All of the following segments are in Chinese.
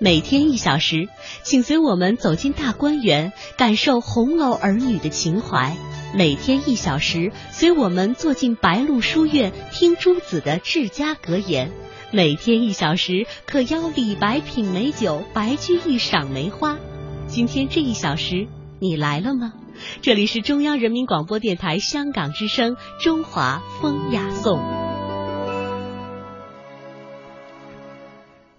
每天一小时，请随我们走进大观园，感受红楼儿女的情怀。每天一小时，随我们坐进白鹿书院，听朱子的治家格言。每天一小时，可邀李白品美酒，白居易赏梅花。今天这一小时，你来了吗？这里是中央人民广播电台香港之声《中华风雅颂》。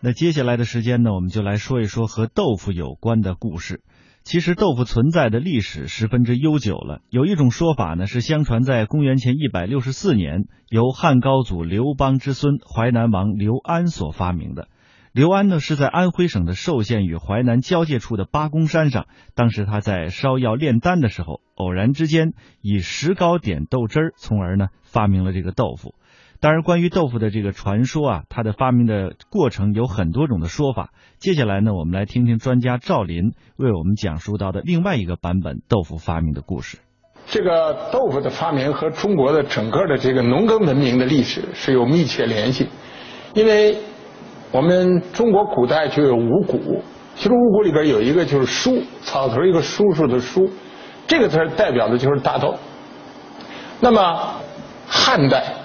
那接下来的时间呢，我们就来说一说和豆腐有关的故事。其实豆腐存在的历史十分之悠久了。有一种说法呢，是相传在公元前一百六十四年，由汉高祖刘邦之孙淮南王刘安所发明的。刘安呢是在安徽省的寿县与淮南交界处的八公山上，当时他在烧药炼丹的时候，偶然之间以石膏点豆汁儿，从而呢发明了这个豆腐。当然，关于豆腐的这个传说啊，它的发明的过程有很多种的说法。接下来呢，我们来听听专家赵林为我们讲述到的另外一个版本豆腐发明的故事。这个豆腐的发明和中国的整个的这个农耕文明的历史是有密切联系，因为我们中国古代就有五谷，其中五谷里边有一个就是菽，草头一个叔叔的叔，这个词代表的就是大豆。那么汉代。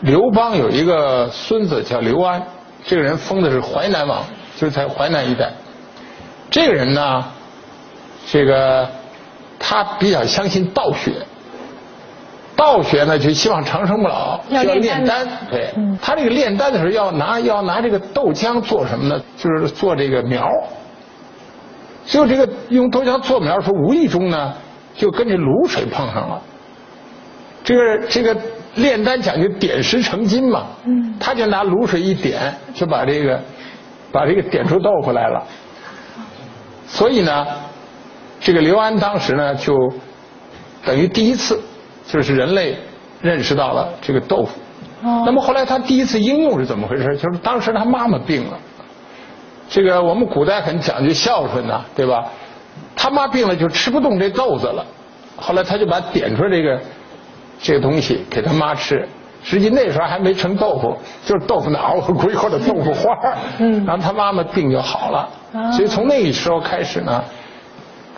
刘邦有一个孙子叫刘安，这个人封的是淮南王，就是在淮南一带。这个人呢，这个他比较相信道学，道学呢就希望长生不老，要炼丹。对，他这个炼丹的时候要拿要拿这个豆浆做什么呢？就是做这个苗。就这个用豆浆做苗，时候无意中呢就跟这卤水碰上了。这个这个。炼丹讲究点石成金嘛，嗯，他就拿卤水一点，就把这个把这个点出豆腐来了。所以呢，这个刘安当时呢，就等于第一次就是人类认识到了这个豆腐。哦。那么后来他第一次应用是怎么回事？就是当时他妈妈病了，这个我们古代很讲究孝顺呐，对吧？他妈病了就吃不动这豆子了，后来他就把点出这个。这个东西给他妈吃，实际那时候还没成豆腐，就是豆腐脑或者豆腐花嗯，然后他妈妈病就好了，所以从那个时候开始呢，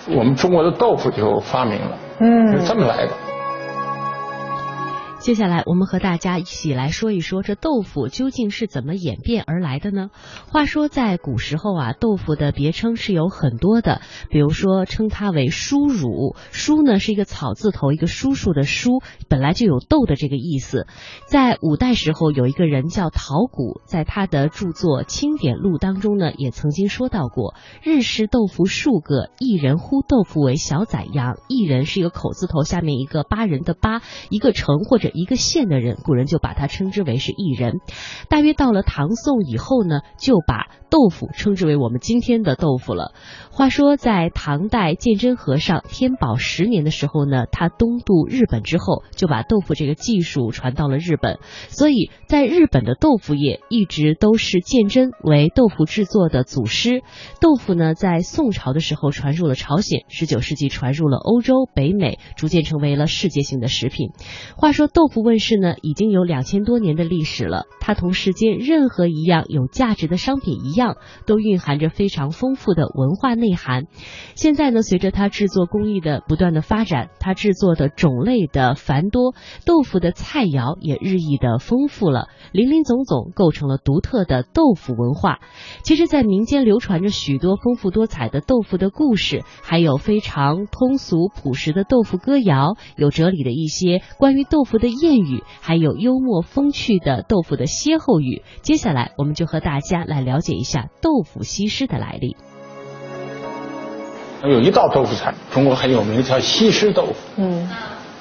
我们中国的豆腐就发明了，嗯，是这么来的。接下来，我们和大家一起来说一说这豆腐究竟是怎么演变而来的呢？话说，在古时候啊，豆腐的别称是有很多的，比如说称它为叔乳，叔呢是一个草字头，一个叔叔的叔，本来就有豆的这个意思。在五代时候，有一个人叫陶谷，在他的著作《清典录》当中呢，也曾经说到过：日食豆腐数个，一人呼豆腐为小宰羊。一人是一个口字头，下面一个八人的八，一个城或者。一个县的人，古人就把他称之为是异人。大约到了唐宋以后呢，就把豆腐称之为我们今天的豆腐了。话说在唐代鉴真和尚天宝十年的时候呢，他东渡日本之后，就把豆腐这个技术传到了日本。所以在日本的豆腐业一直都是鉴真为豆腐制作的祖师。豆腐呢，在宋朝的时候传入了朝鲜，十九世纪传入了欧洲、北美，逐渐成为了世界性的食品。话说豆。豆腐问世呢，已经有两千多年的历史了。它同世间任何一样有价值的商品一样，都蕴含着非常丰富的文化内涵。现在呢，随着它制作工艺的不断的发展，它制作的种类的繁多，豆腐的菜肴也日益的丰富了，林林总总构成了独特的豆腐文化。其实，在民间流传着许多丰富多彩的豆腐的故事，还有非常通俗朴实的豆腐歌谣，有哲理的一些关于豆腐的。谚语，还有幽默风趣的豆腐的歇后语。接下来，我们就和大家来了解一下豆腐西施的来历。有一道豆腐菜，中国很有名，叫西施豆腐。嗯，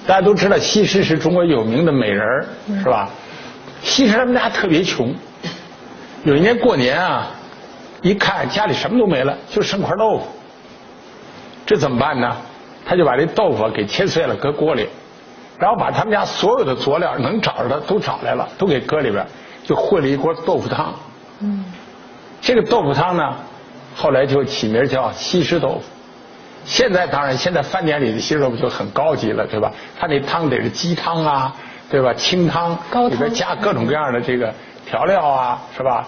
大家都知道西施是中国有名的美人儿，是吧？西施他们家特别穷，有一年过年啊，一看家里什么都没了，就剩块豆腐，这怎么办呢？他就把这豆腐给切碎了，搁锅里。然后把他们家所有的佐料能找着的都找来了，都给搁里边，就混了一锅豆腐汤。嗯，这个豆腐汤呢，后来就起名叫西施豆腐。现在当然，现在饭店里的西施豆腐就很高级了，对吧？它那汤得是鸡汤啊，对吧？清汤里边加各种各样的这个调料啊，是吧？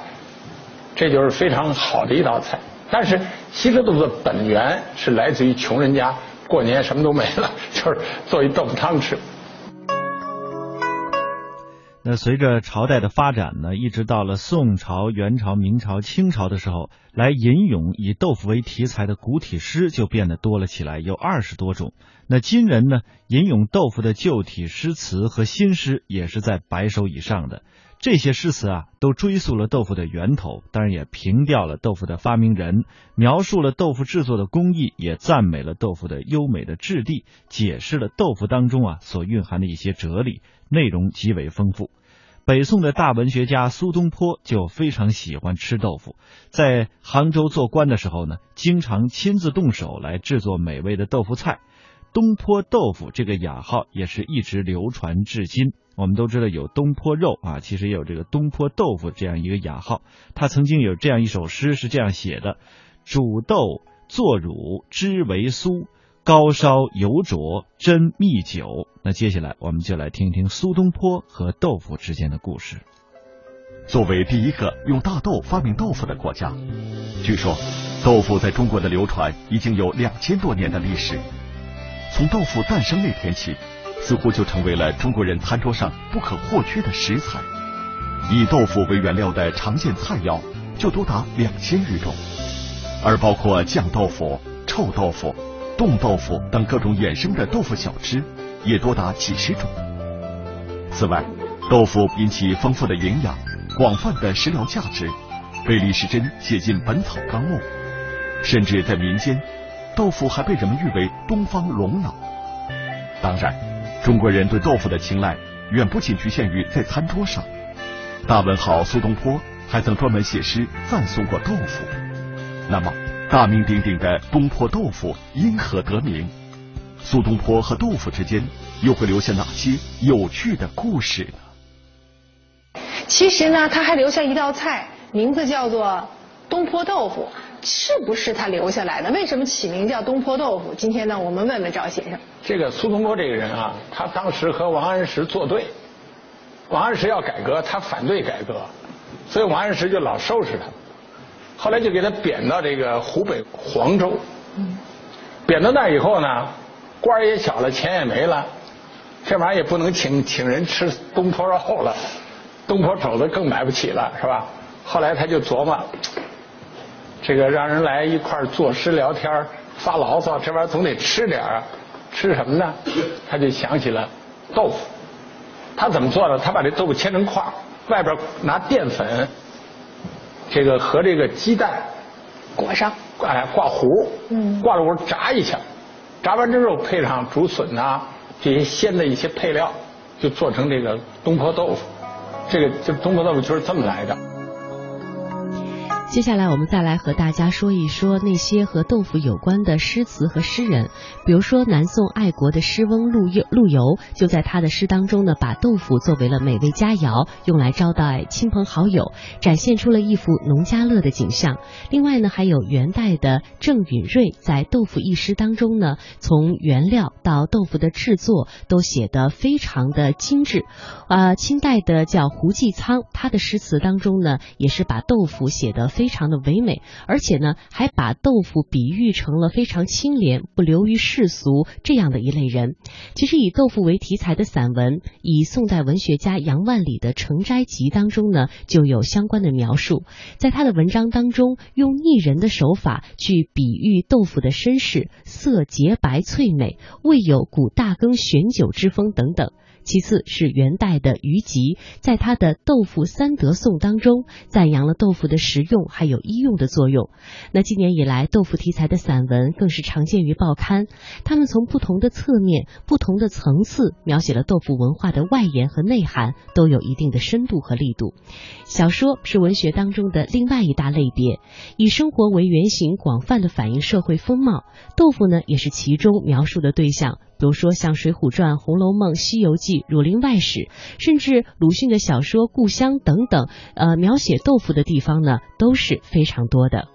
这就是非常好的一道菜。但是西施豆腐的本源是来自于穷人家，过年什么都没了，就是做一豆腐汤吃。那随着朝代的发展呢，一直到了宋朝、元朝、明朝、清朝的时候，来吟咏以豆腐为题材的古体诗就变得多了起来，有二十多种。那今人呢，吟咏豆腐的旧体诗词和新诗也是在百首以上的。这些诗词啊，都追溯了豆腐的源头，当然也平掉了豆腐的发明人，描述了豆腐制作的工艺，也赞美了豆腐的优美的质地，解释了豆腐当中啊所蕴含的一些哲理，内容极为丰富。北宋的大文学家苏东坡就非常喜欢吃豆腐，在杭州做官的时候呢，经常亲自动手来制作美味的豆腐菜。东坡豆腐这个雅号也是一直流传至今。我们都知道有东坡肉啊，其实也有这个东坡豆腐这样一个雅号。他曾经有这样一首诗是这样写的：煮豆做乳汁为酥。高烧油灼真蜜酒。那接下来我们就来听听苏东坡和豆腐之间的故事。作为第一个用大豆发明豆腐的国家，据说豆腐在中国的流传已经有两千多年的历史。从豆腐诞生那天起，似乎就成为了中国人餐桌上不可或缺的食材。以豆腐为原料的常见菜肴就多达两千余种，而包括酱豆腐、臭豆腐。冻豆腐等各种衍生的豆腐小吃也多达几十种。此外，豆腐因其丰富的营养、广泛的食疗价值，被李时珍写进《本草纲目》。甚至在民间，豆腐还被人们誉为东方龙脑。当然，中国人对豆腐的青睐远不仅局限于在餐桌上。大文豪苏东坡还曾专门写诗赞颂过豆腐。那么，大名鼎鼎的东坡豆腐因何得名？苏东坡和豆腐之间又会留下哪些有趣的故事呢？其实呢，他还留下一道菜，名字叫做东坡豆腐，是不是他留下来的？为什么起名叫东坡豆腐？今天呢，我们问问赵先生。这个苏东坡这个人啊，他当时和王安石作对，王安石要改革，他反对改革，所以王安石就老收拾他。后来就给他贬到这个湖北黄州，贬到那儿以后呢，官也小了，钱也没了，这玩意儿也不能请请人吃东坡肉了，东坡肘子更买不起了，是吧？后来他就琢磨，这个让人来一块儿作诗聊天发牢骚，这玩意儿总得吃点儿，吃什么呢？他就想起了豆腐，他怎么做的？他把这豆腐切成块外边拿淀粉。这个和这个鸡蛋裹上，哎，挂糊，嗯，挂了糊炸一下，炸完之后配上竹笋呐这些鲜的一些配料，就做成这个东坡豆腐。这个这东坡豆腐就是这么来的。接下来，我们再来和大家说一说那些和豆腐有关的诗词和诗人。比如说，南宋爱国的诗翁陆游，陆游就在他的诗当中呢，把豆腐作为了美味佳肴，用来招待亲朋好友，展现出了一幅农家乐的景象。另外呢，还有元代的郑允瑞在《豆腐》一诗当中呢，从原料到豆腐的制作都写得非常的精致。啊，清代的叫胡继仓，他的诗词当中呢，也是把豆腐写得。非常的唯美，而且呢，还把豆腐比喻成了非常清廉、不流于世俗这样的一类人。其实以豆腐为题材的散文，以宋代文学家杨万里的《成斋集》当中呢，就有相关的描述。在他的文章当中，用拟人的手法去比喻豆腐的身世，色洁白翠美，未有古大羹选酒之风等等。其次是元代的虞吉，在他的《豆腐三德颂》当中，赞扬了豆腐的食用还有医用的作用。那今年以来，豆腐题材的散文更是常见于报刊，他们从不同的侧面、不同的层次，描写了豆腐文化的外延和内涵，都有一定的深度和力度。小说是文学当中的另外一大类别，以生活为原型，广泛的反映社会风貌。豆腐呢，也是其中描述的对象。比如说像《水浒传》《红楼梦》《西游记》《儒林外史》，甚至鲁迅的小说《故乡》等等，呃，描写豆腐的地方呢，都是非常多的。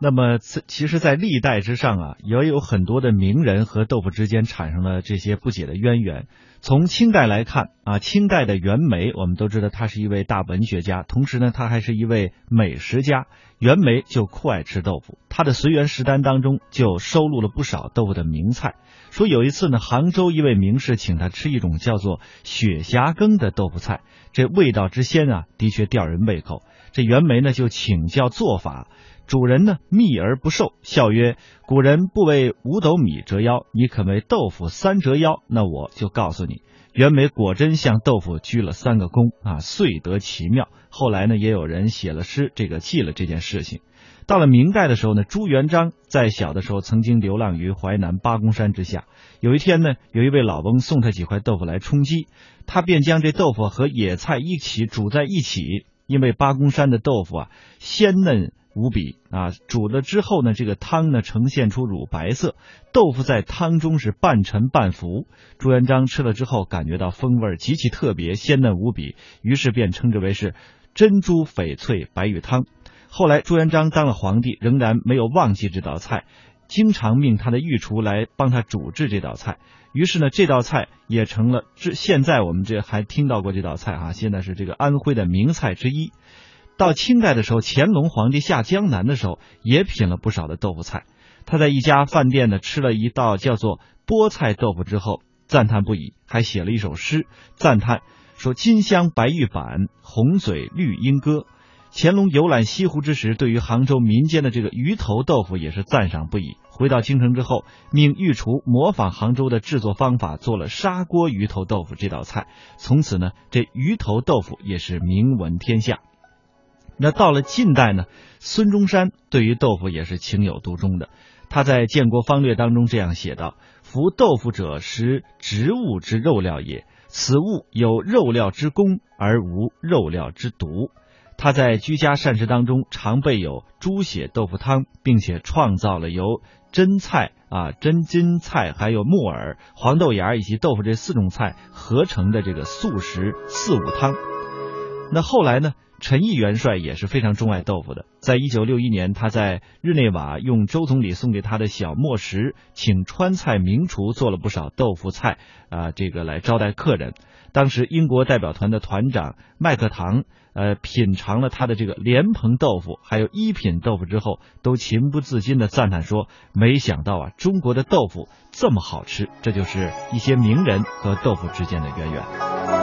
那么，其实，在历代之上啊，也有很多的名人和豆腐之间产生了这些不解的渊源。从清代来看啊，清代的袁枚，我们都知道他是一位大文学家，同时呢，他还是一位美食家。袁枚就酷爱吃豆腐，他的随园食单当中就收录了不少豆腐的名菜。说有一次呢，杭州一位名士请他吃一种叫做雪霞羹的豆腐菜，这味道之鲜啊，的确吊人胃口。这袁枚呢就请教做法。主人呢，秘而不受，笑曰：“古人不为五斗米折腰，你肯为豆腐三折腰？那我就告诉你。”袁枚果真向豆腐鞠了三个躬啊，遂得其妙。后来呢，也有人写了诗，这个记了这件事情。到了明代的时候呢，朱元璋在小的时候曾经流浪于淮南八公山之下。有一天呢，有一位老翁送他几块豆腐来充饥，他便将这豆腐和野菜一起煮在一起，因为八公山的豆腐啊，鲜嫩。无比啊！煮了之后呢，这个汤呢呈现出乳白色，豆腐在汤中是半沉半浮。朱元璋吃了之后，感觉到风味极其特别，鲜嫩无比，于是便称之为是珍珠翡翠白玉汤。后来朱元璋当了皇帝，仍然没有忘记这道菜，经常命他的御厨来帮他煮制这道菜。于是呢，这道菜也成了这现在我们这还听到过这道菜哈，现在是这个安徽的名菜之一。到清代的时候，乾隆皇帝下江南的时候，也品了不少的豆腐菜。他在一家饭店呢吃了一道叫做菠菜豆腐之后，赞叹不已，还写了一首诗赞叹说：“金香白玉板，红嘴绿鹦哥。”乾隆游览西湖之时，对于杭州民间的这个鱼头豆腐也是赞赏不已。回到京城之后，命御厨模仿杭州的制作方法，做了砂锅鱼头豆腐这道菜。从此呢，这鱼头豆腐也是名闻天下。那到了近代呢，孙中山对于豆腐也是情有独钟的。他在《建国方略》当中这样写道：“服豆腐者，食植物之肉料也。此物有肉料之功，而无肉料之毒。”他在居家膳食当中常备有猪血豆腐汤，并且创造了由真菜啊、真金菜、还有木耳、黄豆芽以及豆腐这四种菜合成的这个素食四物汤。那后来呢？陈毅元帅也是非常钟爱豆腐的。在一九六一年，他在日内瓦用周总理送给他的小磨石，请川菜名厨做了不少豆腐菜啊，这个来招待客人。当时英国代表团的团长麦克唐，呃，品尝了他的这个莲蓬豆腐，还有一品豆腐之后，都情不自禁的赞叹说：“没想到啊，中国的豆腐这么好吃。”这就是一些名人和豆腐之间的渊源。